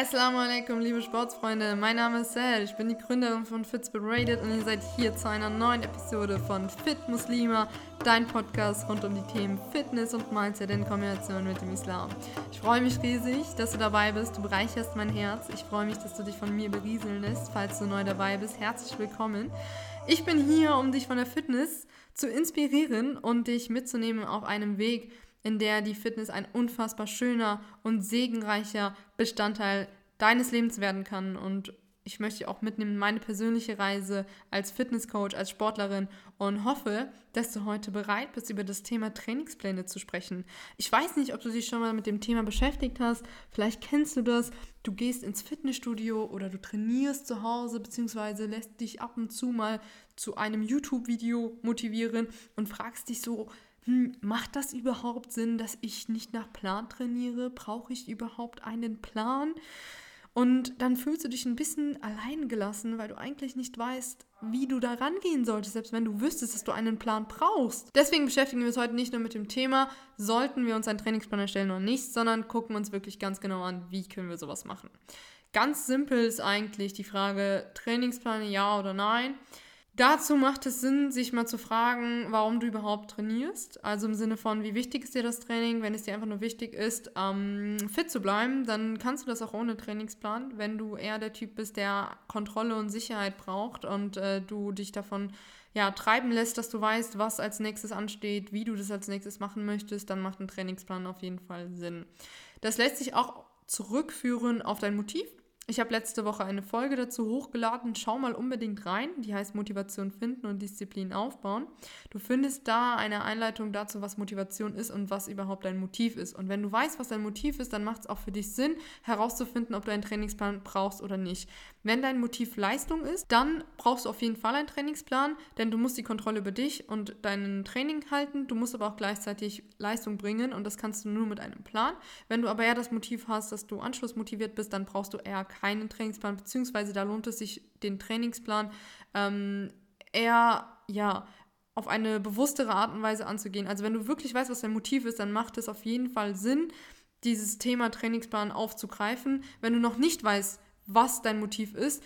Assalamu alaikum, liebe Sportsfreunde. Mein Name ist Sel. Ich bin die Gründerin von Fitspit Rated und ihr seid hier zu einer neuen Episode von Fit Muslima, dein Podcast rund um die Themen Fitness und Mindset in Kombination mit dem Islam. Ich freue mich riesig, dass du dabei bist. Du bereicherst mein Herz. Ich freue mich, dass du dich von mir berieseln lässt. Falls du neu dabei bist, herzlich willkommen. Ich bin hier, um dich von der Fitness zu inspirieren und dich mitzunehmen auf einem Weg, in der die Fitness ein unfassbar schöner und segenreicher Bestandteil deines Lebens werden kann. Und ich möchte auch mitnehmen in meine persönliche Reise als Fitnesscoach, als Sportlerin und hoffe, dass du heute bereit bist, über das Thema Trainingspläne zu sprechen. Ich weiß nicht, ob du dich schon mal mit dem Thema beschäftigt hast. Vielleicht kennst du das. Du gehst ins Fitnessstudio oder du trainierst zu Hause, beziehungsweise lässt dich ab und zu mal zu einem YouTube-Video motivieren und fragst dich so, hm, macht das überhaupt Sinn, dass ich nicht nach Plan trainiere? Brauche ich überhaupt einen Plan? Und dann fühlst du dich ein bisschen allein gelassen, weil du eigentlich nicht weißt, wie du da rangehen solltest, selbst wenn du wüsstest, dass du einen Plan brauchst. Deswegen beschäftigen wir uns heute nicht nur mit dem Thema, sollten wir uns einen Trainingsplan erstellen oder nicht, sondern gucken uns wirklich ganz genau an, wie können wir sowas machen. Ganz simpel ist eigentlich die Frage, Trainingsplan ja oder nein. Dazu macht es Sinn, sich mal zu fragen, warum du überhaupt trainierst. Also im Sinne von, wie wichtig ist dir das Training? Wenn es dir einfach nur wichtig ist, ähm, fit zu bleiben, dann kannst du das auch ohne Trainingsplan. Wenn du eher der Typ bist, der Kontrolle und Sicherheit braucht und äh, du dich davon ja, treiben lässt, dass du weißt, was als nächstes ansteht, wie du das als nächstes machen möchtest, dann macht ein Trainingsplan auf jeden Fall Sinn. Das lässt sich auch zurückführen auf dein Motiv. Ich habe letzte Woche eine Folge dazu hochgeladen. Schau mal unbedingt rein. Die heißt Motivation finden und Disziplin aufbauen. Du findest da eine Einleitung dazu, was Motivation ist und was überhaupt dein Motiv ist. Und wenn du weißt, was dein Motiv ist, dann macht es auch für dich Sinn, herauszufinden, ob du einen Trainingsplan brauchst oder nicht. Wenn dein Motiv Leistung ist, dann brauchst du auf jeden Fall einen Trainingsplan, denn du musst die Kontrolle über dich und deinen Training halten. Du musst aber auch gleichzeitig Leistung bringen und das kannst du nur mit einem Plan. Wenn du aber eher das Motiv hast, dass du anschlussmotiviert bist, dann brauchst du eher keinen Trainingsplan, beziehungsweise da lohnt es sich, den Trainingsplan ähm, eher, ja, auf eine bewusstere Art und Weise anzugehen. Also wenn du wirklich weißt, was dein Motiv ist, dann macht es auf jeden Fall Sinn, dieses Thema Trainingsplan aufzugreifen. Wenn du noch nicht weißt, was dein Motiv ist,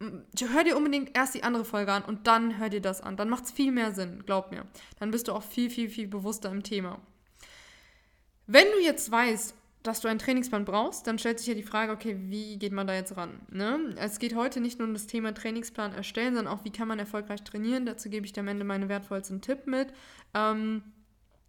hör dir unbedingt erst die andere Folge an und dann hör dir das an. Dann macht es viel mehr Sinn, glaub mir. Dann bist du auch viel, viel, viel bewusster im Thema. Wenn du jetzt weißt, dass du einen Trainingsplan brauchst, dann stellt sich ja die Frage, okay, wie geht man da jetzt ran? Ne? Es geht heute nicht nur um das Thema Trainingsplan erstellen, sondern auch, wie kann man erfolgreich trainieren. Dazu gebe ich am Ende meinen wertvollsten Tipp mit. Ähm,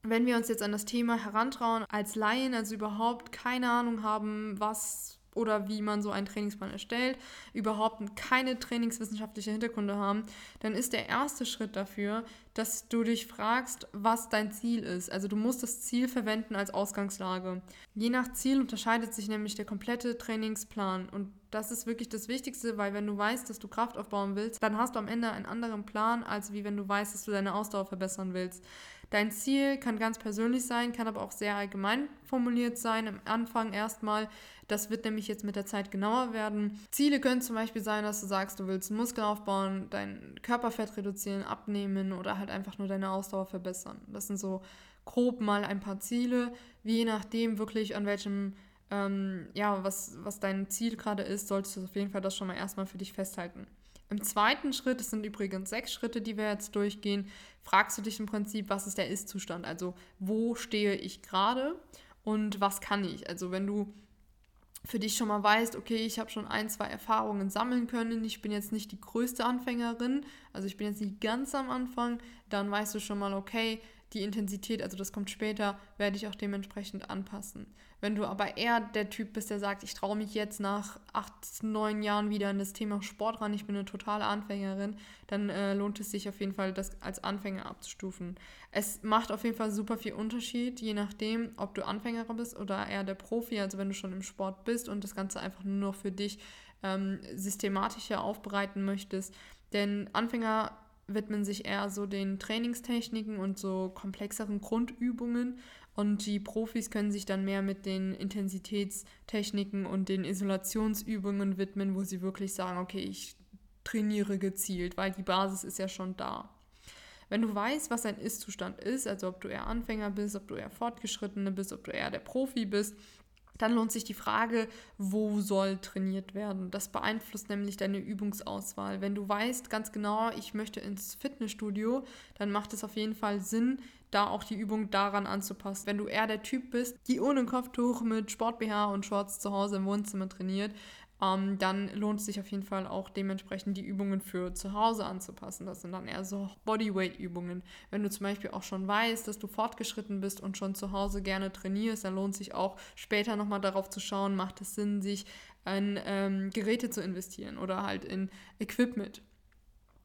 wenn wir uns jetzt an das Thema herantrauen, als Laien, also überhaupt keine Ahnung haben, was oder wie man so einen Trainingsplan erstellt, überhaupt keine trainingswissenschaftliche Hintergründe haben, dann ist der erste Schritt dafür, dass du dich fragst, was dein Ziel ist. Also du musst das Ziel verwenden als Ausgangslage. Je nach Ziel unterscheidet sich nämlich der komplette Trainingsplan und das ist wirklich das Wichtigste, weil wenn du weißt, dass du Kraft aufbauen willst, dann hast du am Ende einen anderen Plan, als wie wenn du weißt, dass du deine Ausdauer verbessern willst. Dein Ziel kann ganz persönlich sein, kann aber auch sehr allgemein formuliert sein. Am Anfang erstmal, das wird nämlich jetzt mit der Zeit genauer werden. Ziele können zum Beispiel sein, dass du sagst, du willst Muskeln aufbauen, dein Körperfett reduzieren, abnehmen oder halt einfach nur deine Ausdauer verbessern. Das sind so grob mal ein paar Ziele, wie je nachdem wirklich an welchem ähm, ja, was, was dein Ziel gerade ist, solltest du auf jeden Fall das schon mal erstmal für dich festhalten. Im zweiten Schritt, es sind übrigens sechs Schritte, die wir jetzt durchgehen, fragst du dich im Prinzip, was ist der Ist-Zustand? Also wo stehe ich gerade und was kann ich? Also wenn du für dich schon mal weißt, okay, ich habe schon ein, zwei Erfahrungen sammeln können, ich bin jetzt nicht die größte Anfängerin, also ich bin jetzt nicht ganz am Anfang, dann weißt du schon mal, okay, die Intensität, also das kommt später, werde ich auch dementsprechend anpassen. Wenn du aber eher der Typ bist, der sagt, ich traue mich jetzt nach acht, neun Jahren wieder in das Thema Sport ran, ich bin eine totale Anfängerin, dann äh, lohnt es sich auf jeden Fall, das als Anfänger abzustufen. Es macht auf jeden Fall super viel Unterschied, je nachdem, ob du Anfänger bist oder eher der Profi, also wenn du schon im Sport bist und das Ganze einfach nur noch für dich ähm, systematischer aufbereiten möchtest. Denn Anfänger widmen sich eher so den Trainingstechniken und so komplexeren Grundübungen. Und die Profis können sich dann mehr mit den Intensitätstechniken und den Isolationsübungen widmen, wo sie wirklich sagen, okay, ich trainiere gezielt, weil die Basis ist ja schon da. Wenn du weißt, was dein Ist-Zustand ist, also ob du eher Anfänger bist, ob du eher Fortgeschrittene bist, ob du eher der Profi bist, dann lohnt sich die Frage, wo soll trainiert werden. Das beeinflusst nämlich deine Übungsauswahl. Wenn du weißt ganz genau, ich möchte ins Fitnessstudio, dann macht es auf jeden Fall Sinn, da auch die Übung daran anzupassen. Wenn du eher der Typ bist, die ohne Kopftuch mit Sport BH und Shorts zu Hause im Wohnzimmer trainiert, ähm, dann lohnt es sich auf jeden Fall auch dementsprechend die Übungen für zu Hause anzupassen. Das sind dann eher so Bodyweight-Übungen. Wenn du zum Beispiel auch schon weißt, dass du fortgeschritten bist und schon zu Hause gerne trainierst, dann lohnt sich auch später nochmal darauf zu schauen, macht es Sinn, sich in ähm, Geräte zu investieren oder halt in Equipment.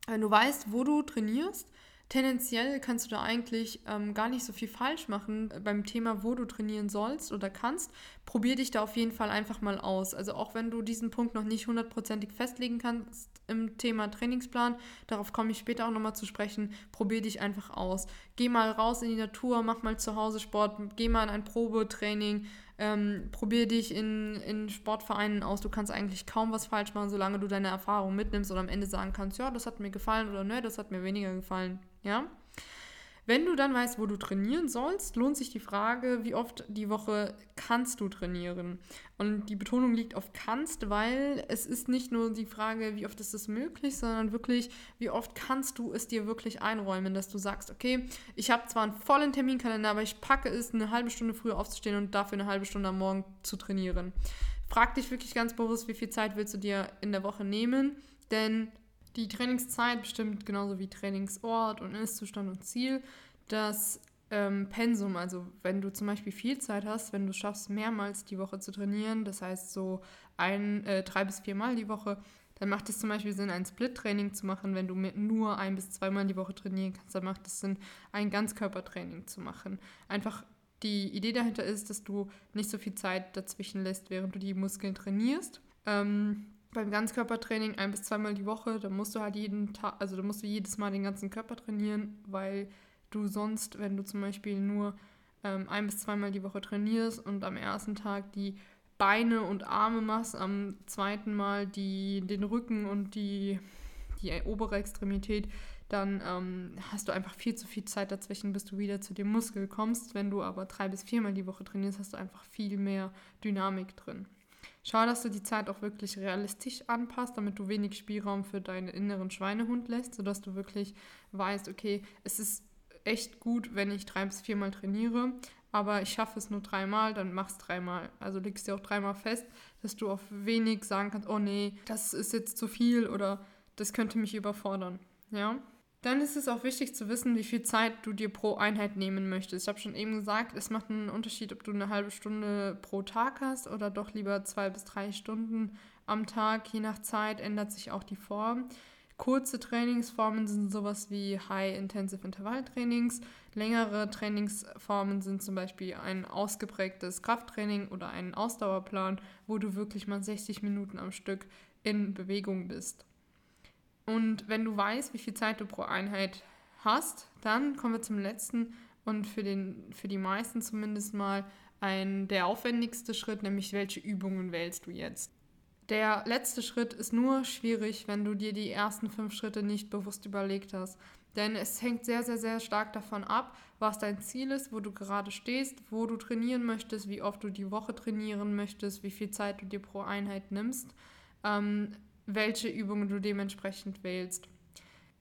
Wenn du weißt, wo du trainierst, tendenziell kannst du da eigentlich ähm, gar nicht so viel falsch machen äh, beim Thema, wo du trainieren sollst oder kannst. Probier dich da auf jeden Fall einfach mal aus. Also auch wenn du diesen Punkt noch nicht hundertprozentig festlegen kannst im Thema Trainingsplan, darauf komme ich später auch nochmal zu sprechen, probier dich einfach aus. Geh mal raus in die Natur, mach mal zu Hause Sport, geh mal in ein Probetraining, ähm, probier dich in, in Sportvereinen aus. Du kannst eigentlich kaum was falsch machen, solange du deine Erfahrung mitnimmst und am Ende sagen kannst, ja, das hat mir gefallen oder ne, das hat mir weniger gefallen. Ja. Wenn du dann weißt, wo du trainieren sollst, lohnt sich die Frage, wie oft die Woche kannst du trainieren? Und die Betonung liegt auf kannst, weil es ist nicht nur die Frage, wie oft ist es möglich, sondern wirklich, wie oft kannst du es dir wirklich einräumen, dass du sagst, okay, ich habe zwar einen vollen Terminkalender, aber ich packe es, eine halbe Stunde früher aufzustehen und dafür eine halbe Stunde am Morgen zu trainieren. Frag dich wirklich ganz bewusst, wie viel Zeit willst du dir in der Woche nehmen, denn die Trainingszeit bestimmt genauso wie Trainingsort und Ist-Zustand und Ziel das ähm, Pensum. Also wenn du zum Beispiel viel Zeit hast, wenn du schaffst, mehrmals die Woche zu trainieren, das heißt so ein, äh, drei bis viermal die Woche, dann macht es zum Beispiel Sinn, ein Split-Training zu machen. Wenn du nur ein bis zweimal die Woche trainieren kannst, dann macht es Sinn, ein Ganzkörpertraining zu machen. Einfach die Idee dahinter ist, dass du nicht so viel Zeit dazwischen lässt, während du die Muskeln trainierst. Ähm, beim Ganzkörpertraining ein bis zweimal die Woche, da musst du halt jeden Tag, also da musst du jedes Mal den ganzen Körper trainieren, weil du sonst, wenn du zum Beispiel nur ähm, ein bis zweimal die Woche trainierst und am ersten Tag die Beine und Arme machst, am zweiten Mal die, den Rücken und die, die obere Extremität, dann ähm, hast du einfach viel zu viel Zeit dazwischen, bis du wieder zu dem Muskel kommst. Wenn du aber drei bis viermal die Woche trainierst, hast du einfach viel mehr Dynamik drin. Schau, dass du die Zeit auch wirklich realistisch anpasst, damit du wenig Spielraum für deinen inneren Schweinehund lässt, sodass du wirklich weißt, okay, es ist echt gut, wenn ich drei bis viermal trainiere, aber ich schaffe es nur dreimal, dann mach's dreimal. Also legst dir auch dreimal fest, dass du auf wenig sagen kannst, oh nee, das ist jetzt zu viel oder das könnte mich überfordern. Ja? Dann ist es auch wichtig zu wissen, wie viel Zeit du dir pro Einheit nehmen möchtest. Ich habe schon eben gesagt, es macht einen Unterschied, ob du eine halbe Stunde pro Tag hast oder doch lieber zwei bis drei Stunden am Tag. Je nach Zeit ändert sich auch die Form. Kurze Trainingsformen sind sowas wie High-Intensive Intervalltrainings. Längere Trainingsformen sind zum Beispiel ein ausgeprägtes Krafttraining oder ein Ausdauerplan, wo du wirklich mal 60 Minuten am Stück in Bewegung bist. Und wenn du weißt, wie viel Zeit du pro Einheit hast, dann kommen wir zum letzten und für, den, für die meisten zumindest mal ein, der aufwendigste Schritt, nämlich welche Übungen wählst du jetzt. Der letzte Schritt ist nur schwierig, wenn du dir die ersten fünf Schritte nicht bewusst überlegt hast. Denn es hängt sehr, sehr, sehr stark davon ab, was dein Ziel ist, wo du gerade stehst, wo du trainieren möchtest, wie oft du die Woche trainieren möchtest, wie viel Zeit du dir pro Einheit nimmst. Ähm, welche Übungen du dementsprechend wählst.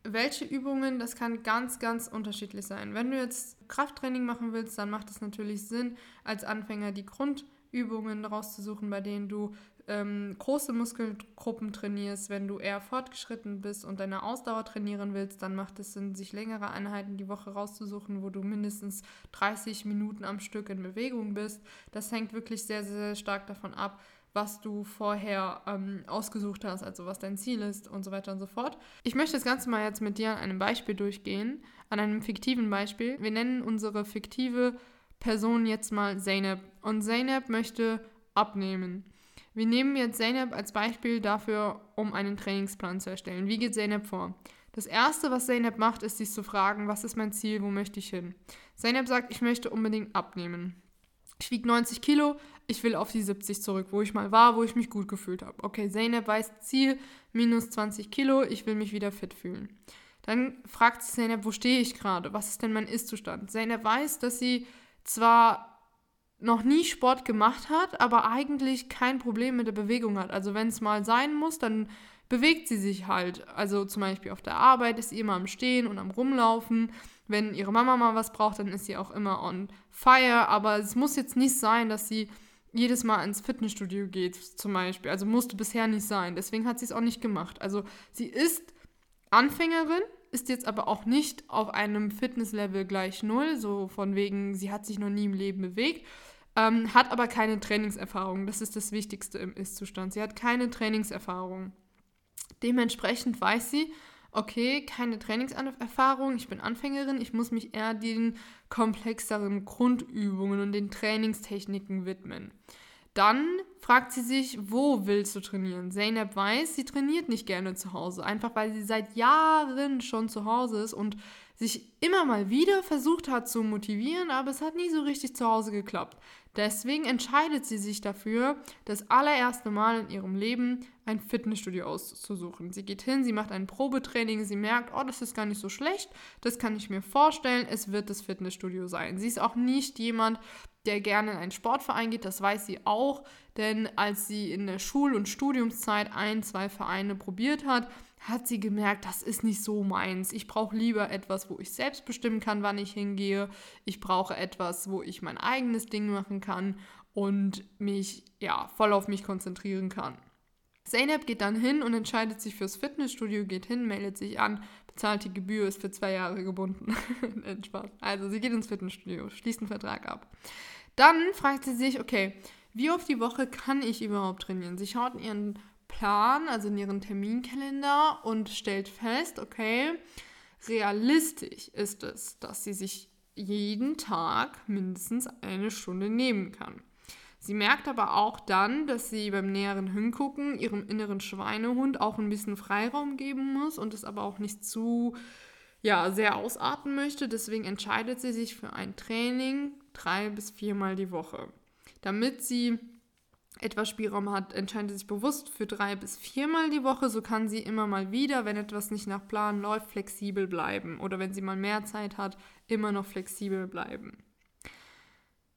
Welche Übungen, das kann ganz, ganz unterschiedlich sein. Wenn du jetzt Krafttraining machen willst, dann macht es natürlich Sinn, als Anfänger die Grundübungen rauszusuchen, bei denen du ähm, große Muskelgruppen trainierst. Wenn du eher fortgeschritten bist und deine Ausdauer trainieren willst, dann macht es Sinn, sich längere Einheiten die Woche rauszusuchen, wo du mindestens 30 Minuten am Stück in Bewegung bist. Das hängt wirklich sehr, sehr stark davon ab, was du vorher ähm, ausgesucht hast, also was dein Ziel ist und so weiter und so fort. Ich möchte das Ganze mal jetzt mit dir an einem Beispiel durchgehen, an einem fiktiven Beispiel. Wir nennen unsere fiktive Person jetzt mal Zeynep und Zeynep möchte abnehmen. Wir nehmen jetzt Zeynep als Beispiel dafür, um einen Trainingsplan zu erstellen. Wie geht Zeynep vor? Das erste, was Zeynep macht, ist sich zu fragen, was ist mein Ziel, wo möchte ich hin? Zeynep sagt, ich möchte unbedingt abnehmen. Ich wiege 90 Kilo, ich will auf die 70 zurück, wo ich mal war, wo ich mich gut gefühlt habe. Okay, Zeynep weiß Ziel, minus 20 Kilo, ich will mich wieder fit fühlen. Dann fragt sich Zeynep, wo stehe ich gerade? Was ist denn mein Ist-Zustand? Zeynep weiß, dass sie zwar noch nie Sport gemacht hat, aber eigentlich kein Problem mit der Bewegung hat. Also wenn es mal sein muss, dann bewegt sie sich halt. Also zum Beispiel auf der Arbeit ist sie immer am Stehen und am Rumlaufen. Wenn ihre Mama mal was braucht, dann ist sie auch immer on fire. Aber es muss jetzt nicht sein, dass sie jedes Mal ins Fitnessstudio geht, zum Beispiel. Also musste bisher nicht sein. Deswegen hat sie es auch nicht gemacht. Also sie ist Anfängerin, ist jetzt aber auch nicht auf einem Fitnesslevel gleich null, so von wegen, sie hat sich noch nie im Leben bewegt, ähm, hat aber keine Trainingserfahrung. Das ist das Wichtigste im Ist-Zustand. Sie hat keine Trainingserfahrung. Dementsprechend weiß sie, okay, keine Trainingserfahrung, ich bin Anfängerin, ich muss mich eher den komplexeren Grundübungen und den Trainingstechniken widmen. Dann fragt sie sich, wo willst du trainieren? Zeynep weiß, sie trainiert nicht gerne zu Hause, einfach weil sie seit Jahren schon zu Hause ist und sich immer mal wieder versucht hat zu motivieren, aber es hat nie so richtig zu Hause geklappt. Deswegen entscheidet sie sich dafür, das allererste Mal in ihrem Leben ein Fitnessstudio auszusuchen. Sie geht hin, sie macht ein Probetraining, sie merkt, oh, das ist gar nicht so schlecht, das kann ich mir vorstellen, es wird das Fitnessstudio sein. Sie ist auch nicht jemand, der gerne in einen Sportverein geht, das weiß sie auch, denn als sie in der Schul- und Studiumszeit ein, zwei Vereine probiert hat, hat sie gemerkt, das ist nicht so meins. Ich brauche lieber etwas, wo ich selbst bestimmen kann, wann ich hingehe. Ich brauche etwas, wo ich mein eigenes Ding machen kann und mich ja voll auf mich konzentrieren kann. Zeynep geht dann hin und entscheidet sich fürs Fitnessstudio, geht hin, meldet sich an, bezahlt die Gebühr, ist für zwei Jahre gebunden. Also sie geht ins Fitnessstudio, schließt einen Vertrag ab. Dann fragt sie sich, okay, wie oft die Woche kann ich überhaupt trainieren? Sie schaut in ihren Plan, also in ihren Terminkalender und stellt fest, okay, realistisch ist es, dass sie sich jeden Tag mindestens eine Stunde nehmen kann. Sie merkt aber auch dann, dass sie beim näheren Hingucken ihrem inneren Schweinehund auch ein bisschen Freiraum geben muss und es aber auch nicht zu ja, sehr ausarten möchte. Deswegen entscheidet sie sich für ein Training drei bis viermal die Woche. Damit sie etwas Spielraum hat, entscheidet sich bewusst für drei bis viermal die Woche. So kann sie immer mal wieder, wenn etwas nicht nach Plan läuft, flexibel bleiben. Oder wenn sie mal mehr Zeit hat, immer noch flexibel bleiben.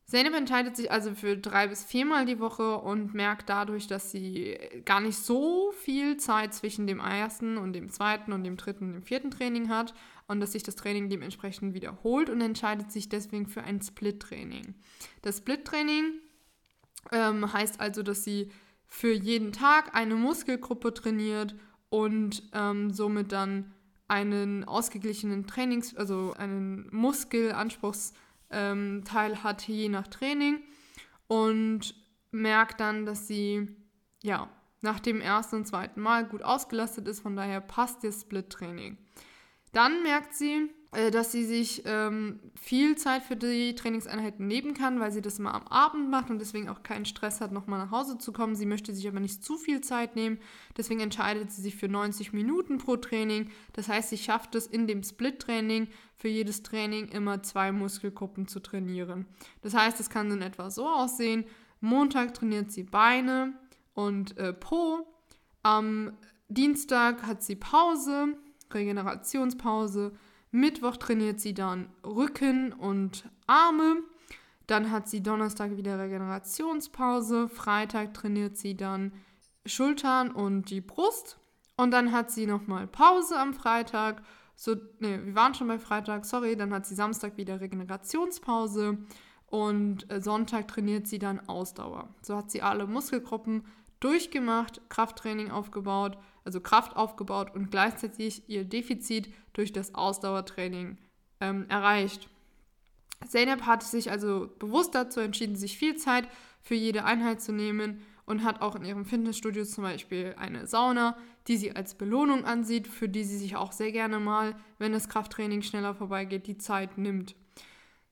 Zeynep entscheidet sich also für drei bis viermal die Woche und merkt dadurch, dass sie gar nicht so viel Zeit zwischen dem ersten und dem zweiten und dem dritten und dem vierten Training hat und dass sich das Training dementsprechend wiederholt und entscheidet sich deswegen für ein Split-Training. Das Split-Training ähm, heißt also, dass sie für jeden Tag eine Muskelgruppe trainiert und ähm, somit dann einen ausgeglichenen Trainings-, also einen Muskelanspruchsteil ähm, hat, je nach Training. Und merkt dann, dass sie ja nach dem ersten und zweiten Mal gut ausgelastet ist, von daher passt ihr Split-Training. Dann merkt sie, äh, dass sie sich ähm, viel Zeit für die Trainingseinheiten nehmen kann, weil sie das immer am Abend macht und deswegen auch keinen Stress hat, nochmal nach Hause zu kommen. Sie möchte sich aber nicht zu viel Zeit nehmen, deswegen entscheidet sie sich für 90 Minuten pro Training. Das heißt, sie schafft es in dem Split-Training für jedes Training immer zwei Muskelgruppen zu trainieren. Das heißt, es kann in etwa so aussehen. Montag trainiert sie Beine und äh, Po. Am Dienstag hat sie Pause, Regenerationspause. Mittwoch trainiert sie dann Rücken und Arme. Dann hat sie Donnerstag wieder Regenerationspause. Freitag trainiert sie dann Schultern und die Brust. Und dann hat sie nochmal Pause am Freitag. So, ne, wir waren schon bei Freitag, sorry. Dann hat sie Samstag wieder Regenerationspause. Und äh, Sonntag trainiert sie dann Ausdauer. So hat sie alle Muskelgruppen durchgemacht, Krafttraining aufgebaut, also Kraft aufgebaut und gleichzeitig ihr Defizit durch das Ausdauertraining ähm, erreicht. Zeynep hat sich also bewusst dazu entschieden, sich viel Zeit für jede Einheit zu nehmen und hat auch in ihrem Fitnessstudio zum Beispiel eine Sauna, die sie als Belohnung ansieht, für die sie sich auch sehr gerne mal, wenn das Krafttraining schneller vorbeigeht, die Zeit nimmt.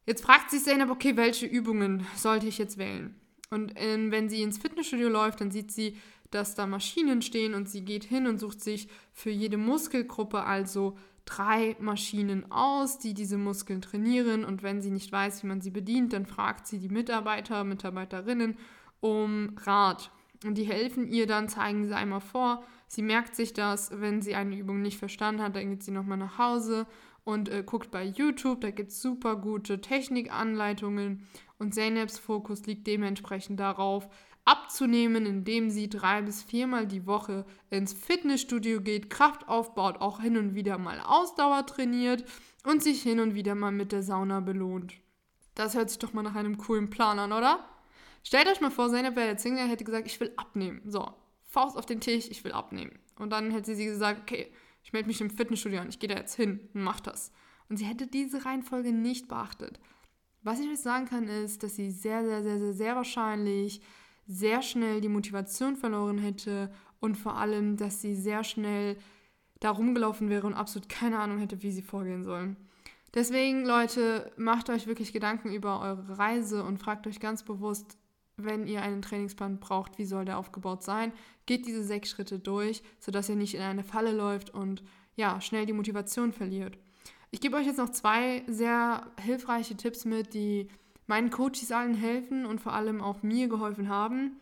Jetzt fragt sich Zeynep, okay, welche Übungen sollte ich jetzt wählen? Und äh, wenn sie ins Fitnessstudio läuft, dann sieht sie dass da Maschinen stehen und sie geht hin und sucht sich für jede Muskelgruppe also drei Maschinen aus, die diese Muskeln trainieren und wenn sie nicht weiß, wie man sie bedient, dann fragt sie die Mitarbeiter, Mitarbeiterinnen um Rat. Und die helfen ihr dann, zeigen sie einmal vor. Sie merkt sich das, wenn sie eine Übung nicht verstanden hat, dann geht sie nochmal nach Hause und äh, guckt bei YouTube, da gibt es super gute Technikanleitungen und Zeynep's Fokus liegt dementsprechend darauf, abzunehmen, indem sie drei bis viermal die Woche ins Fitnessstudio geht, Kraft aufbaut, auch hin und wieder mal Ausdauer trainiert und sich hin und wieder mal mit der Sauna belohnt. Das hört sich doch mal nach einem coolen Plan an, oder? Stellt euch mal vor, Zeynep wäre jetzt Single, hätte gesagt, ich will abnehmen. So, Faust auf den Tisch, ich will abnehmen. Und dann hätte sie gesagt, okay, ich melde mich im Fitnessstudio an, ich gehe da jetzt hin und mach das. Und sie hätte diese Reihenfolge nicht beachtet. Was ich euch sagen kann, ist, dass sie sehr, sehr, sehr, sehr, sehr wahrscheinlich sehr schnell die Motivation verloren hätte und vor allem, dass sie sehr schnell da rumgelaufen wäre und absolut keine Ahnung hätte, wie sie vorgehen sollen. Deswegen, Leute, macht euch wirklich Gedanken über eure Reise und fragt euch ganz bewusst, wenn ihr einen Trainingsplan braucht, wie soll der aufgebaut sein? Geht diese sechs Schritte durch, sodass ihr nicht in eine Falle läuft und ja, schnell die Motivation verliert. Ich gebe euch jetzt noch zwei sehr hilfreiche Tipps mit, die meinen Coaches allen helfen und vor allem auch mir geholfen haben.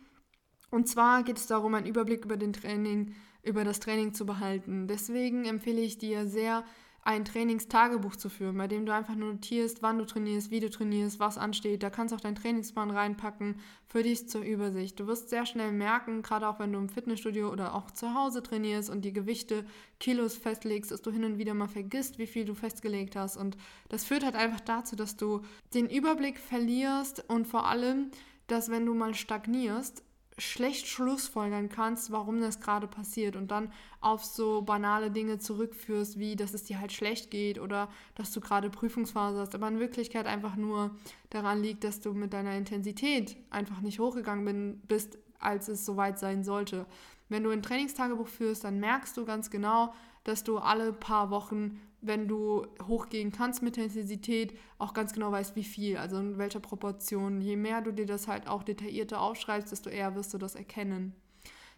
Und zwar geht es darum, einen Überblick über den Training, über das Training zu behalten. Deswegen empfehle ich dir sehr, ein Trainingstagebuch zu führen, bei dem du einfach nur notierst, wann du trainierst, wie du trainierst, was ansteht. Da kannst du auch deinen Trainingsplan reinpacken für dich zur Übersicht. Du wirst sehr schnell merken, gerade auch wenn du im Fitnessstudio oder auch zu Hause trainierst und die Gewichte, Kilos festlegst, dass du hin und wieder mal vergisst, wie viel du festgelegt hast. Und das führt halt einfach dazu, dass du den Überblick verlierst und vor allem, dass wenn du mal stagnierst, schlecht schlussfolgern kannst, warum das gerade passiert und dann auf so banale Dinge zurückführst, wie dass es dir halt schlecht geht oder dass du gerade Prüfungsphase hast, aber in Wirklichkeit einfach nur daran liegt, dass du mit deiner Intensität einfach nicht hochgegangen bist, als es soweit sein sollte. Wenn du ein Trainingstagebuch führst, dann merkst du ganz genau, dass du alle paar Wochen wenn du hochgehen kannst mit der Intensität, auch ganz genau weißt, wie viel, also in welcher Proportion. Je mehr du dir das halt auch detaillierter aufschreibst, desto eher wirst du das erkennen.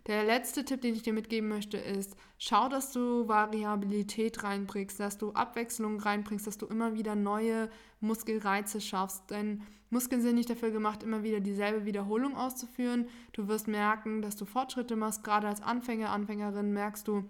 Der letzte Tipp, den ich dir mitgeben möchte, ist, schau, dass du Variabilität reinbringst, dass du Abwechslung reinbringst, dass du immer wieder neue Muskelreize schaffst. Denn Muskeln sind nicht dafür gemacht, immer wieder dieselbe Wiederholung auszuführen. Du wirst merken, dass du Fortschritte machst. Gerade als Anfänger, Anfängerin merkst du,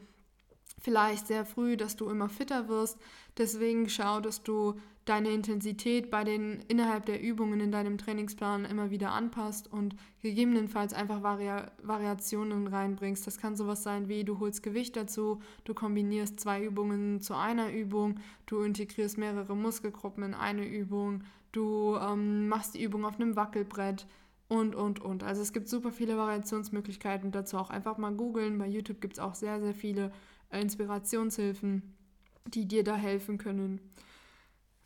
vielleicht sehr früh, dass du immer fitter wirst. Deswegen schau, dass du deine Intensität bei den innerhalb der Übungen in deinem Trainingsplan immer wieder anpasst und gegebenenfalls einfach Vari Variationen reinbringst. Das kann sowas sein wie du holst Gewicht dazu, du kombinierst zwei Übungen zu einer Übung, du integrierst mehrere Muskelgruppen in eine Übung, du ähm, machst die Übung auf einem Wackelbrett und, und, und. Also es gibt super viele Variationsmöglichkeiten dazu auch einfach mal googeln. Bei YouTube gibt es auch sehr, sehr viele Inspirationshilfen, die dir da helfen können.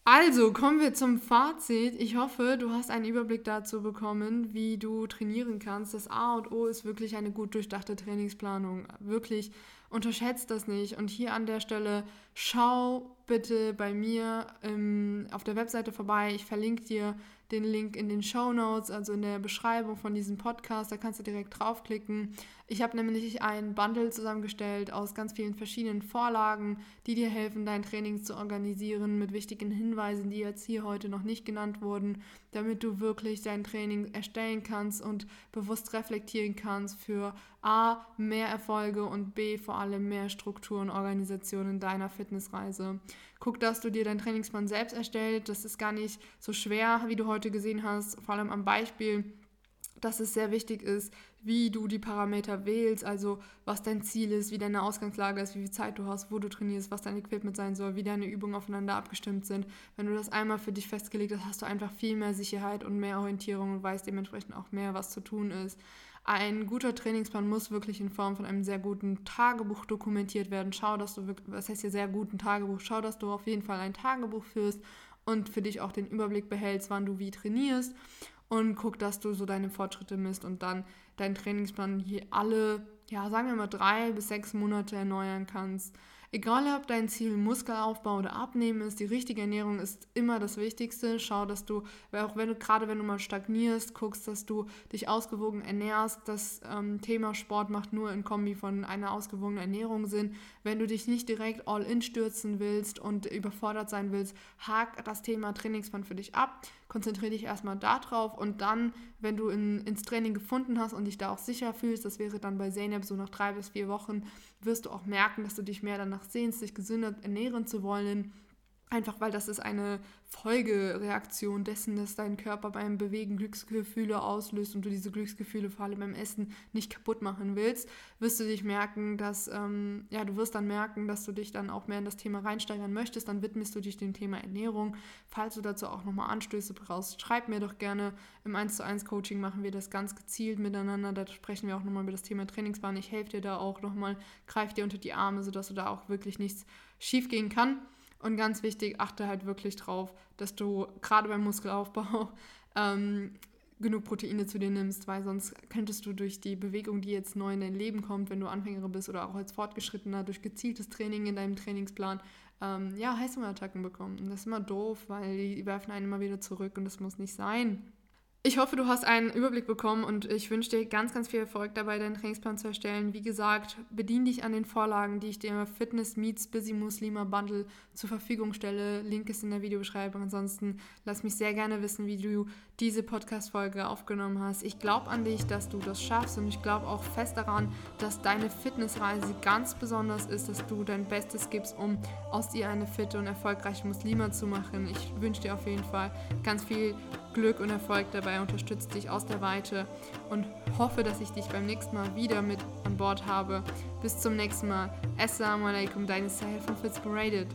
Also kommen wir zum Fazit. Ich hoffe, du hast einen Überblick dazu bekommen, wie du trainieren kannst. Das A und O ist wirklich eine gut durchdachte Trainingsplanung. Wirklich unterschätzt das nicht. Und hier an der Stelle schau bitte bei mir ähm, auf der Webseite vorbei. Ich verlinke dir den Link in den Show Notes, also in der Beschreibung von diesem Podcast. Da kannst du direkt draufklicken. Ich habe nämlich ein Bundle zusammengestellt aus ganz vielen verschiedenen Vorlagen, die dir helfen, dein Training zu organisieren mit wichtigen Hinweisen, die jetzt hier heute noch nicht genannt wurden, damit du wirklich dein Training erstellen kannst und bewusst reflektieren kannst für A, mehr Erfolge und B, vor allem mehr Struktur und Organisation in deiner Fitnessreise. Guck, dass du dir deinen Trainingsplan selbst erstellst. Das ist gar nicht so schwer, wie du heute gesehen hast, vor allem am Beispiel dass es sehr wichtig ist, wie du die Parameter wählst, also was dein Ziel ist, wie deine Ausgangslage ist, wie viel Zeit du hast, wo du trainierst, was dein Equipment sein soll, wie deine Übungen aufeinander abgestimmt sind. Wenn du das einmal für dich festgelegt hast, hast du einfach viel mehr Sicherheit und mehr Orientierung und weißt dementsprechend auch mehr, was zu tun ist. Ein guter Trainingsplan muss wirklich in Form von einem sehr guten Tagebuch dokumentiert werden. Schau, dass du wirklich, was heißt hier sehr guten Tagebuch? Schau, dass du auf jeden Fall ein Tagebuch führst und für dich auch den Überblick behältst, wann du wie trainierst und guck, dass du so deine Fortschritte misst und dann deinen Trainingsplan hier alle, ja, sagen wir mal drei bis sechs Monate erneuern kannst. Egal, ob dein Ziel Muskelaufbau oder Abnehmen ist, die richtige Ernährung ist immer das Wichtigste. Schau, dass du, auch wenn du gerade wenn du mal stagnierst, guckst, dass du dich ausgewogen ernährst. Das ähm, Thema Sport macht nur in Kombi von einer ausgewogenen Ernährung Sinn. Wenn du dich nicht direkt all in stürzen willst und überfordert sein willst, hak das Thema Trainingsplan für dich ab konzentriere dich erstmal darauf und dann, wenn du in, ins Training gefunden hast und dich da auch sicher fühlst, das wäre dann bei Zeynep so nach drei bis vier Wochen, wirst du auch merken, dass du dich mehr danach sehnst, dich gesünder ernähren zu wollen Einfach weil das ist eine Folgereaktion dessen, dass dein Körper beim Bewegen Glücksgefühle auslöst und du diese Glücksgefühle vor allem beim Essen nicht kaputt machen willst, wirst du dich merken, dass, ähm, ja, du wirst dann merken, dass du dich dann auch mehr in das Thema reinsteigern möchtest. Dann widmest du dich dem Thema Ernährung. Falls du dazu auch nochmal Anstöße brauchst, schreib mir doch gerne. Im 1 zu 1 Coaching machen wir das ganz gezielt miteinander. Da sprechen wir auch nochmal über das Thema Trainingsplan. Ich helfe dir da auch nochmal, greife dir unter die Arme, sodass du da auch wirklich nichts schief gehen kann. Und ganz wichtig, achte halt wirklich drauf, dass du gerade beim Muskelaufbau ähm, genug Proteine zu dir nimmst, weil sonst könntest du durch die Bewegung, die jetzt neu in dein Leben kommt, wenn du Anfängerin bist oder auch als Fortgeschrittener, durch gezieltes Training in deinem Trainingsplan, ähm, ja, Heißhungerattacken bekommen. Und das ist immer doof, weil die werfen einen immer wieder zurück und das muss nicht sein. Ich hoffe, du hast einen Überblick bekommen und ich wünsche dir ganz, ganz viel Erfolg dabei, deinen Trainingsplan zu erstellen. Wie gesagt, bedien dich an den Vorlagen, die ich dir im Fitness Meets Busy Muslima Bundle zur Verfügung stelle. Link ist in der Videobeschreibung. Ansonsten lass mich sehr gerne wissen, wie du diese Podcast-Folge aufgenommen hast. Ich glaube an dich, dass du das schaffst und ich glaube auch fest daran, dass deine Fitnessreise ganz besonders ist, dass du dein Bestes gibst, um aus dir eine fitte und erfolgreiche Muslima zu machen. Ich wünsche dir auf jeden Fall ganz viel Glück und Erfolg dabei, unterstütze dich aus der Weite und hoffe, dass ich dich beim nächsten Mal wieder mit an Bord habe. Bis zum nächsten Mal. Assalamu alaikum, deine Sahel von Fitzberated.